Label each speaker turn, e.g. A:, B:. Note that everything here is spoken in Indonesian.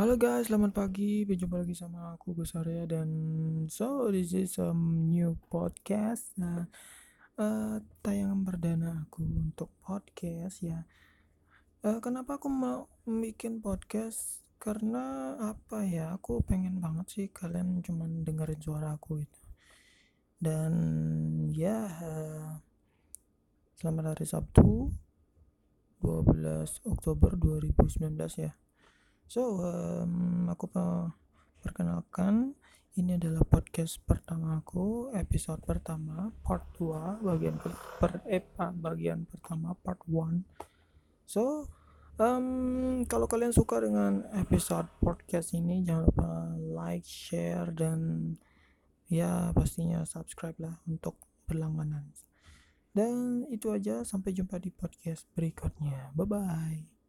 A: Halo guys, selamat pagi. Berjumpa lagi sama aku Gus Arya dan so this is a new podcast. Nah, uh, tayangan perdana aku untuk podcast ya. Uh, kenapa aku mau bikin podcast? Karena apa ya? Aku pengen banget sih kalian cuman dengerin suara aku itu. Dan ya uh, selamat hari Sabtu 12 Oktober 2019 ya. So, um, aku perkenalkan ini adalah podcast pertama aku, episode pertama, part 2, bagian per, per eh, bagian pertama, part 1. So, um, kalau kalian suka dengan episode podcast ini, jangan lupa like, share, dan ya pastinya subscribe lah untuk berlangganan. Dan itu aja, sampai jumpa di podcast berikutnya. Bye bye.